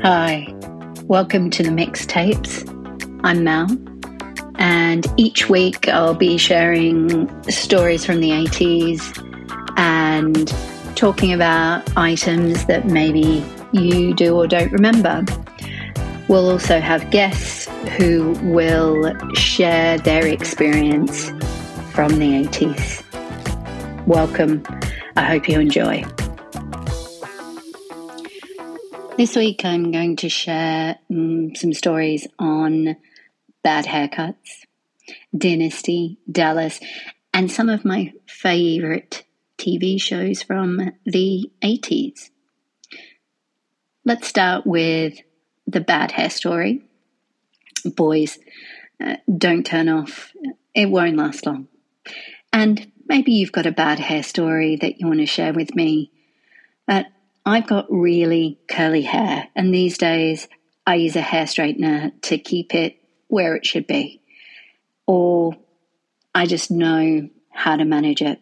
Hi, welcome to the mixtapes. I'm Mel, and each week I'll be sharing stories from the 80s and talking about items that maybe you do or don't remember. We'll also have guests who will share their experience from the 80s. Welcome. I hope you enjoy. This week, I'm going to share um, some stories on bad haircuts, Dynasty, Dallas, and some of my favorite TV shows from the 80s. Let's start with the bad hair story. Boys, uh, don't turn off, it won't last long. And maybe you've got a bad hair story that you want to share with me. Uh, I've got really curly hair, and these days I use a hair straightener to keep it where it should be. Or I just know how to manage it.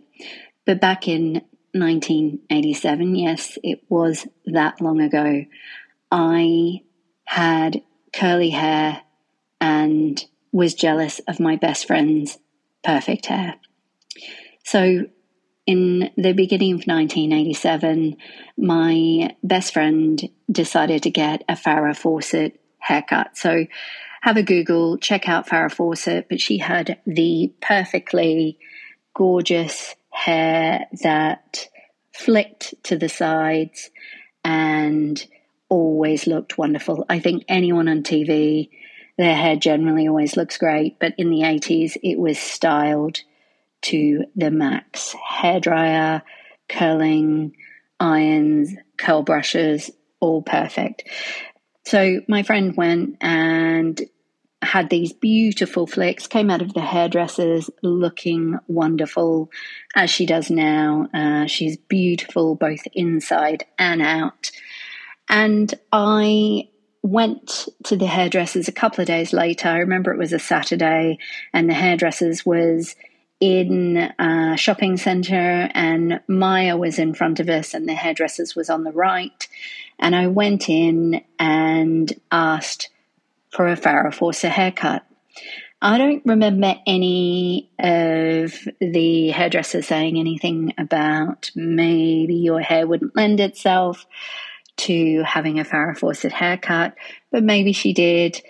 But back in 1987, yes, it was that long ago, I had curly hair and was jealous of my best friend's perfect hair. So in the beginning of 1987, my best friend decided to get a Farrah Fawcett haircut. So have a Google, check out Farrah Fawcett, but she had the perfectly gorgeous hair that flicked to the sides and always looked wonderful. I think anyone on TV, their hair generally always looks great, but in the 80s, it was styled to the max. Hairdryer, curling, irons, curl brushes, all perfect. So my friend went and had these beautiful flicks, came out of the hairdressers looking wonderful as she does now. Uh, she's beautiful both inside and out. And I went to the hairdressers a couple of days later. I remember it was a Saturday, and the hairdressers was in a shopping center, and Myer was in front of us, and the hairdressers was on the right. And I went in and asked for a Farrah Fawcett haircut. I don't remember any of the hairdressers saying anything about maybe your hair wouldn't lend itself to having a Farrah Fawcett haircut, but maybe she did.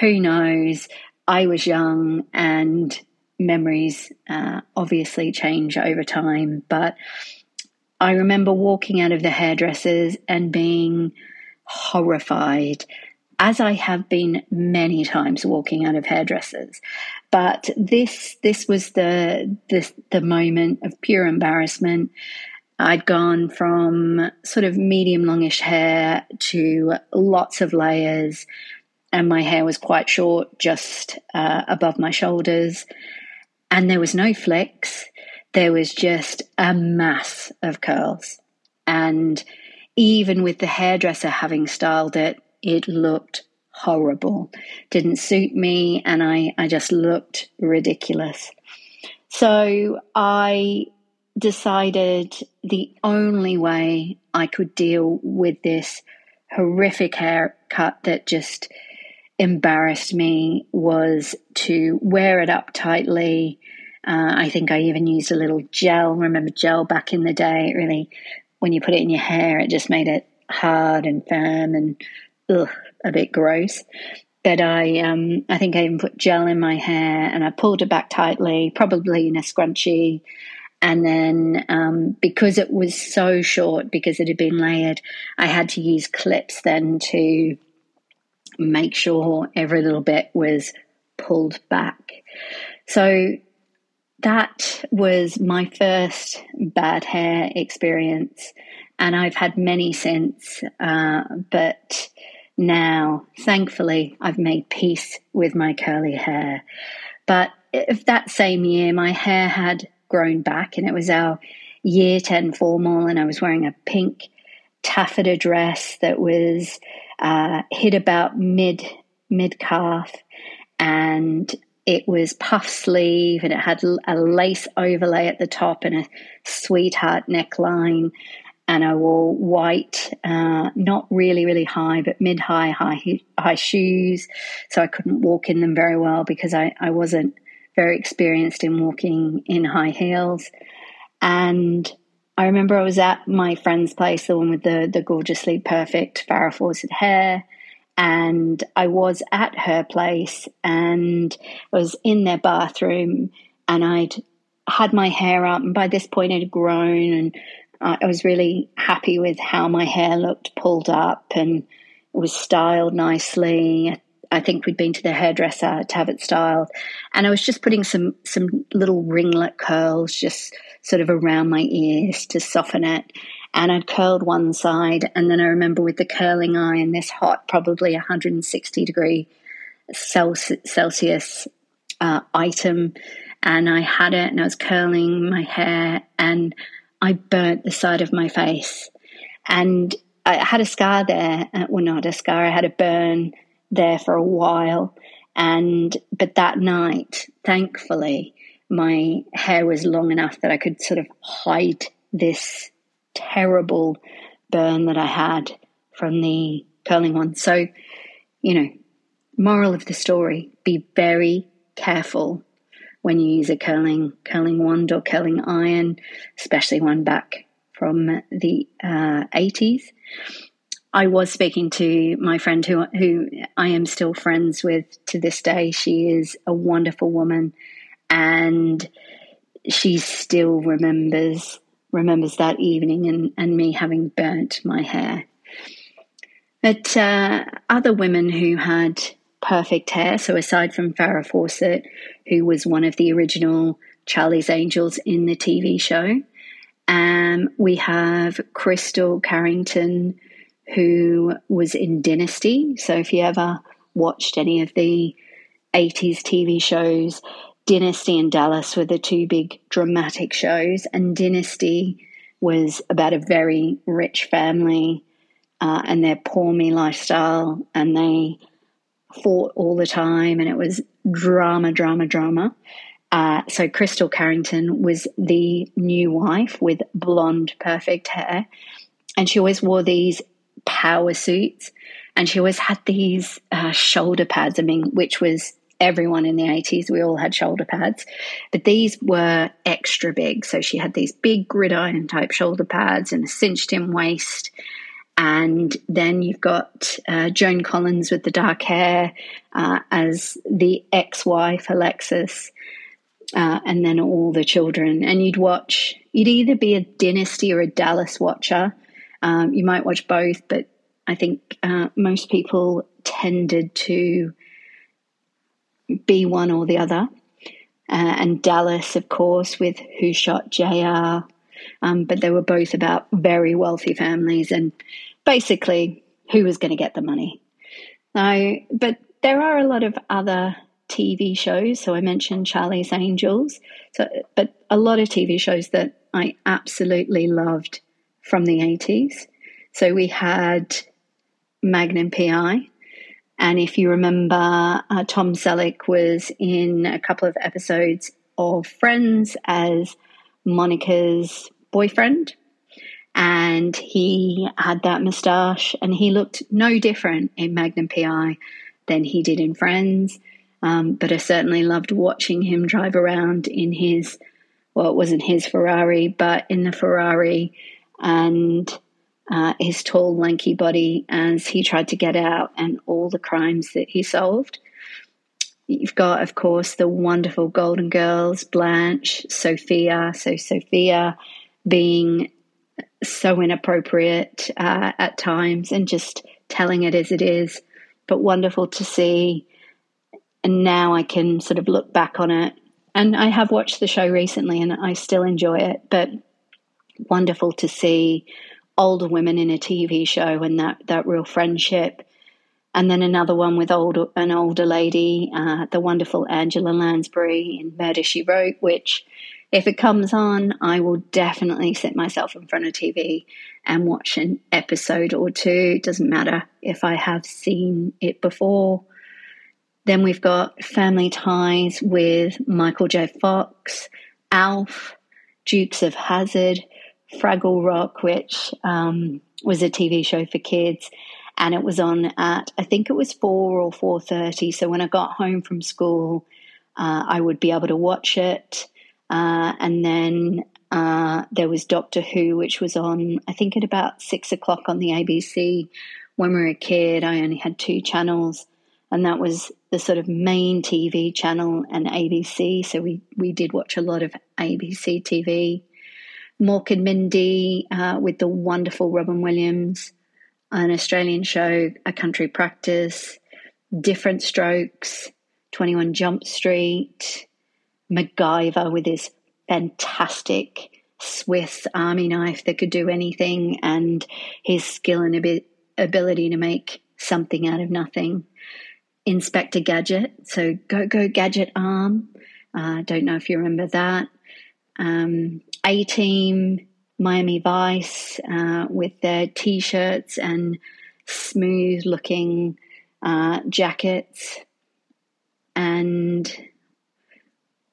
Who knows? I was young and memories uh, obviously change over time, but I remember walking out of the hairdressers and being horrified, as I have been many times walking out of hairdressers. But this this was the the, the moment of pure embarrassment. I'd gone from sort of medium longish hair to lots of layers, and my hair was quite short, just uh, above my shoulders and there was no flicks. There was just a mass of curls. And even with the hairdresser having styled it, it looked horrible. Didn't suit me, and I, I just looked ridiculous. So I decided the only way I could deal with this horrific haircut that just embarrassed me was to wear it up tightly. Uh, I think I even used a little gel. Remember gel back in the day? It really, when you put it in your hair, it just made it hard and firm and ugh, a bit gross. But I, um, I think I even put gel in my hair and I pulled it back tightly, probably in a scrunchie. And then, um, because it was so short, because it had been layered, I had to use clips then to make sure every little bit was pulled back. So that was my first bad hair experience, and I've had many since. Uh, but now, thankfully, I've made peace with my curly hair. But if that same year, my hair had grown back, and it was our year 10 formal, and I was wearing a pink taffeta dress that was uh, hit about mid mid calf, and it was puff sleeve, and it had a lace overlay at the top and a sweetheart neckline. and I wore white, uh, not really, really high, but mid high, high, high shoes. So I couldn't walk in them very well because I, I wasn't very experienced in walking in high heels. And I remember I was at my friend's place, the one with the, the gorgeously perfect Farrah Fawcett hair. And I was at her place and I was in their bathroom and I'd had my hair up. And by this point, it had grown and I was really happy with how my hair looked pulled up and was styled nicely. I think we'd been to the hairdresser to have it styled, and I was just putting some some little ringlet curls just sort of around my ears to soften it. And I'd curled one side, and then I remember with the curling iron, this hot, probably 160 degree Celsius uh, item, and I had it, and I was curling my hair, and I burnt the side of my face. And I had a scar there. Uh, well, not a scar, I had a burn there for a while. And, but that night, thankfully, my hair was long enough that I could sort of hide this terrible burn that I had from the curling one. So, you know, moral of the story be very careful when you use a curling curling wand or curling iron, especially one back from the uh, 80s. I was speaking to my friend who who I am still friends with to this day. She is a wonderful woman, and she still remembers remembers that evening and, and me having burnt my hair. But uh, other women who had perfect hair. So aside from Farrah Fawcett, who was one of the original Charlie's Angels in the TV show, um, we have Krystle Carrington, who was in Dynasty. So if you ever watched any of the 80s TV shows, Dynasty and Dallas were the two big dramatic shows, and Dynasty was about a very rich family uh, and their poor me lifestyle, and they fought all the time, and it was drama, drama, drama. Uh, so Krystle Carrington was the new wife with blonde, perfect hair, and she always wore these power suits, and she always had these uh, shoulder pads. I mean, which was everyone in the 80s, we all had shoulder pads, but these were extra big. So she had these big gridiron type shoulder pads and a cinched in waist and then you've got uh, Joan Collins with the dark hair uh, as the ex wife, Alexis, uh, and then all the children. And you'd watch, you'd either be a Dynasty or a Dallas watcher. Um, you might watch both, but I think uh, most people tended to be one or the other. Uh, and Dallas, of course, with Who Shot JR. Um, but they were both about very wealthy families and basically who was going to get the money. Now, but there are a lot of other TV shows. So I mentioned Charlie's Angels. So, but a lot of TV shows that I absolutely loved from the 80s. So we had Magnum PI. And if you remember, uh, Tom Selleck was in a couple of episodes of Friends as Monica's boyfriend and he had that moustache and he looked no different in Magnum PI than he did in Friends. Um, but I certainly loved watching him drive around in his, well, it wasn't his Ferrari, but in the Ferrari and uh, his tall, lanky body as he tried to get out and all the crimes that he solved. You've got, of course, the wonderful Golden Girls, Blanche, Sophia. So, Sophia being so inappropriate uh, at times and just telling it as it is, but wonderful to see. And now I can sort of look back on it. And I have watched the show recently and I still enjoy it, but wonderful to see older women in a TV show and that, that real friendship. And then another one with older, an older lady, uh, the wonderful Angela Lansbury in Murder She Wrote, which if it comes on, I will definitely sit myself in front of TV and watch an episode or two. It doesn't matter if I have seen it before. Then we've got Family Ties with Michael J. Fox, Alf, Dukes of Hazzard, Fraggle Rock, which um, was a TV show for kids, and it was on at I think it was four or four thirty. So when I got home from school, uh, I would be able to watch it, uh, and then uh, there was Doctor Who, which was on I think at about six o'clock on the ABC. When we were a kid, I only had two channels, and that was the sort of main TV channel and ABC. So we we did watch a lot of ABC TV. Mork and Mindy uh, with the wonderful Robin Williams, an Australian show, A Country Practice, Diff'rent Strokes, 21 Jump Street, MacGyver with his fantastic Swiss army knife that could do anything, and his skill and ab- ability to make something out of nothing. Inspector Gadget, so Go Go Gadget Arm. I uh, don't know if you remember that. Um, a Team, Miami Vice, uh, with their t shirts and smooth looking uh, jackets. And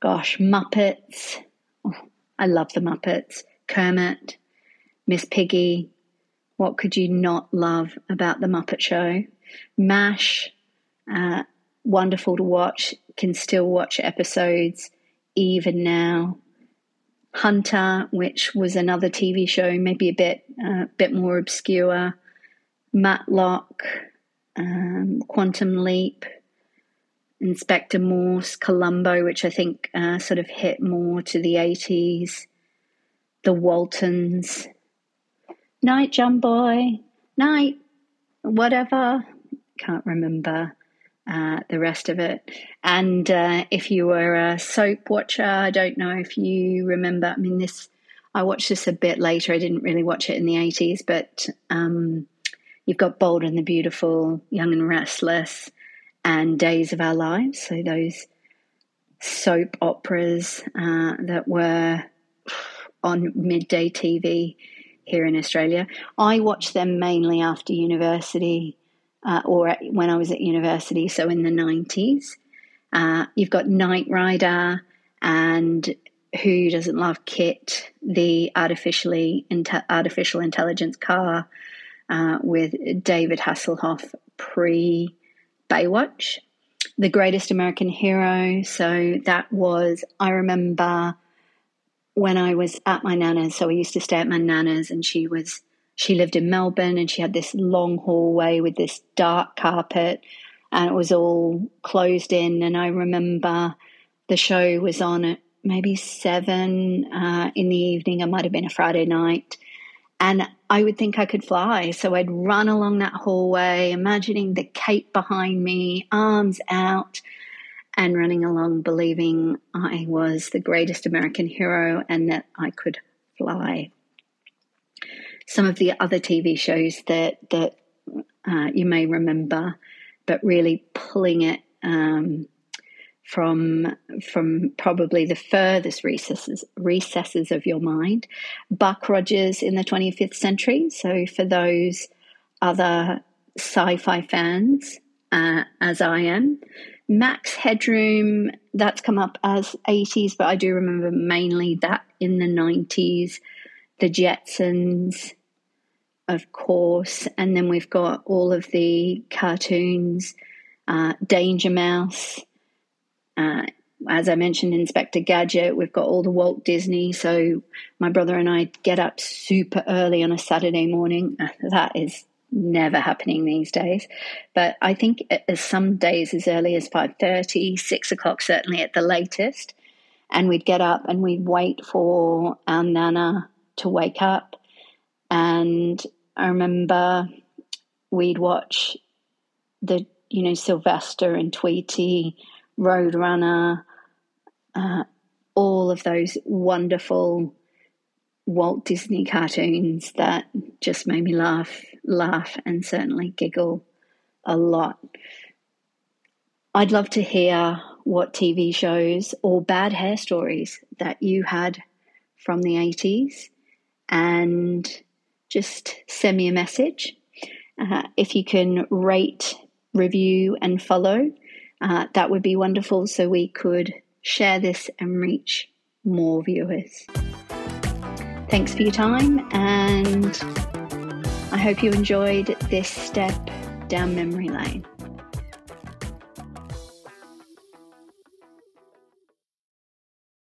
gosh, Muppets. Oh, I love the Muppets. Kermit, Miss Piggy. What could you not love about the Muppet Show? MASH, uh, wonderful to watch. Can still watch episodes even now. Hunter, which was another TV show, maybe a bit uh, bit more obscure. Matlock, um, Quantum Leap, Inspector Morse, Columbo, which I think uh, sort of hit more to the 80s. The Waltons, Night, John Boy, Night, whatever. Can't remember uh, the rest of it. And uh, if you were a soap watcher, I don't know if you remember. I mean, this I watched this a bit later. I didn't really watch it in the eighties, but um, you've got Bold and the Beautiful, Young and Restless, and Days of Our Lives. So those soap operas uh, that were on midday TV here in Australia. I watched them mainly after university uh, or when I was at university, so in the 90s. Uh, you've got Knight Rider and who doesn't love KITT, the artificially inte- artificial intelligence car uh, with David Hasselhoff pre Baywatch. The Greatest American Hero. So that was, I remember when I was at my nana's. So I used to stay at my nana's, and she was she lived in Melbourne and she had this long hallway with this dark carpet and it was all closed in. And I remember the show was on at maybe seven uh, in the evening. It might have been a Friday night. And I would think I could fly. So I'd run along that hallway, imagining the cape behind me, arms out, and running along, believing I was the greatest American hero and that I could fly some of the other TV shows that that uh, you may remember, but really pulling it um, from from probably the furthest recesses recesses of your mind. Buck Rogers in the 25th century. So for those other sci-fi fans, uh, as I am. Max Headroom, that's come up as 80s, but I do remember mainly that in the 90s the Jetsons, of course, and then we've got all of the cartoons, uh, Danger Mouse. Uh, as I mentioned, Inspector Gadget. We've got all the Walt Disney. So my brother and I get up super early on a Saturday morning. That is never happening these days. But I think as some days as early as 5.30, 6 o'clock certainly at the latest. And we'd get up and we'd wait for our Nana to wake up. And I remember we'd watch the, you know, Sylvester and Tweety, Roadrunner, uh, all of those wonderful Walt Disney cartoons that just made me laugh, laugh, and certainly giggle a lot. I'd love to hear what TV shows or bad hair stories that you had from the 80s and just send me a message. Uh, if you can rate, review, and follow, uh, that would be wonderful so we could share this and reach more viewers. Thanks for your time, and I hope you enjoyed this step down memory lane.